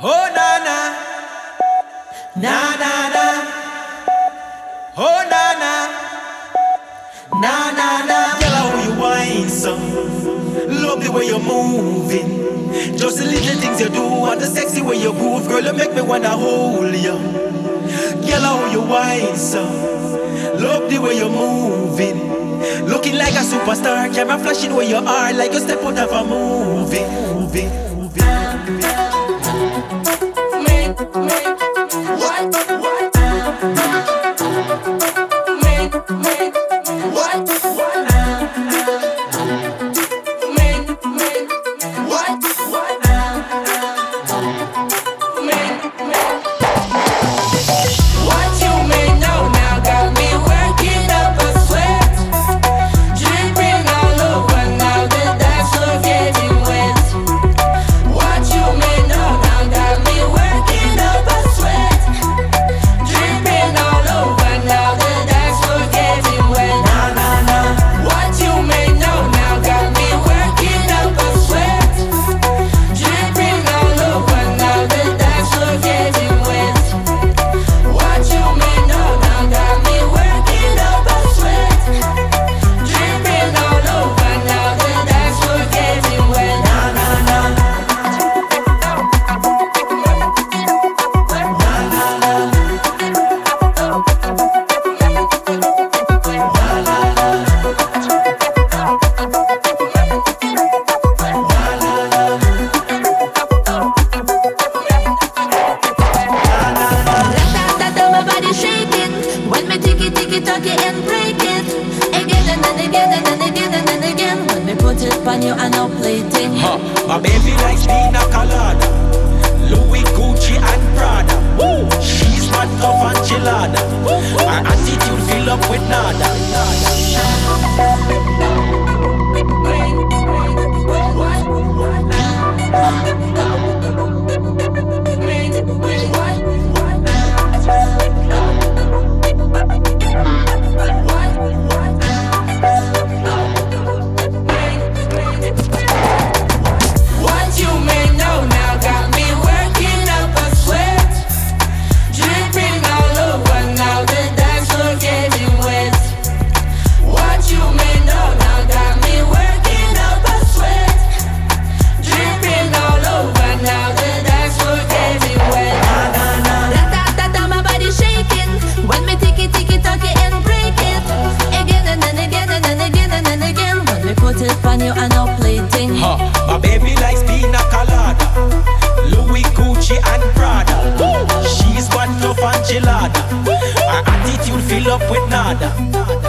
Oh na na, na na na. Oh na na, na na na. Girl, how you whine so? Love the way you're moving. Just the little things you do and the sexy way you move, girl, you make me wanna hold you. Girl, how you whine so? Love the way you're moving. Looking like a superstar, camera flashing where you are, like you step out of a movie, it and break it. Again and then again and then again and again. When me put it on you and I'll play it Huh. My baby likes pina colada, Louis, On you I'll play it Huh. My baby likes pina colada, Louis, Gucci and Prada. Woo. She's one tough and chillada. Her attitude fill up with nada.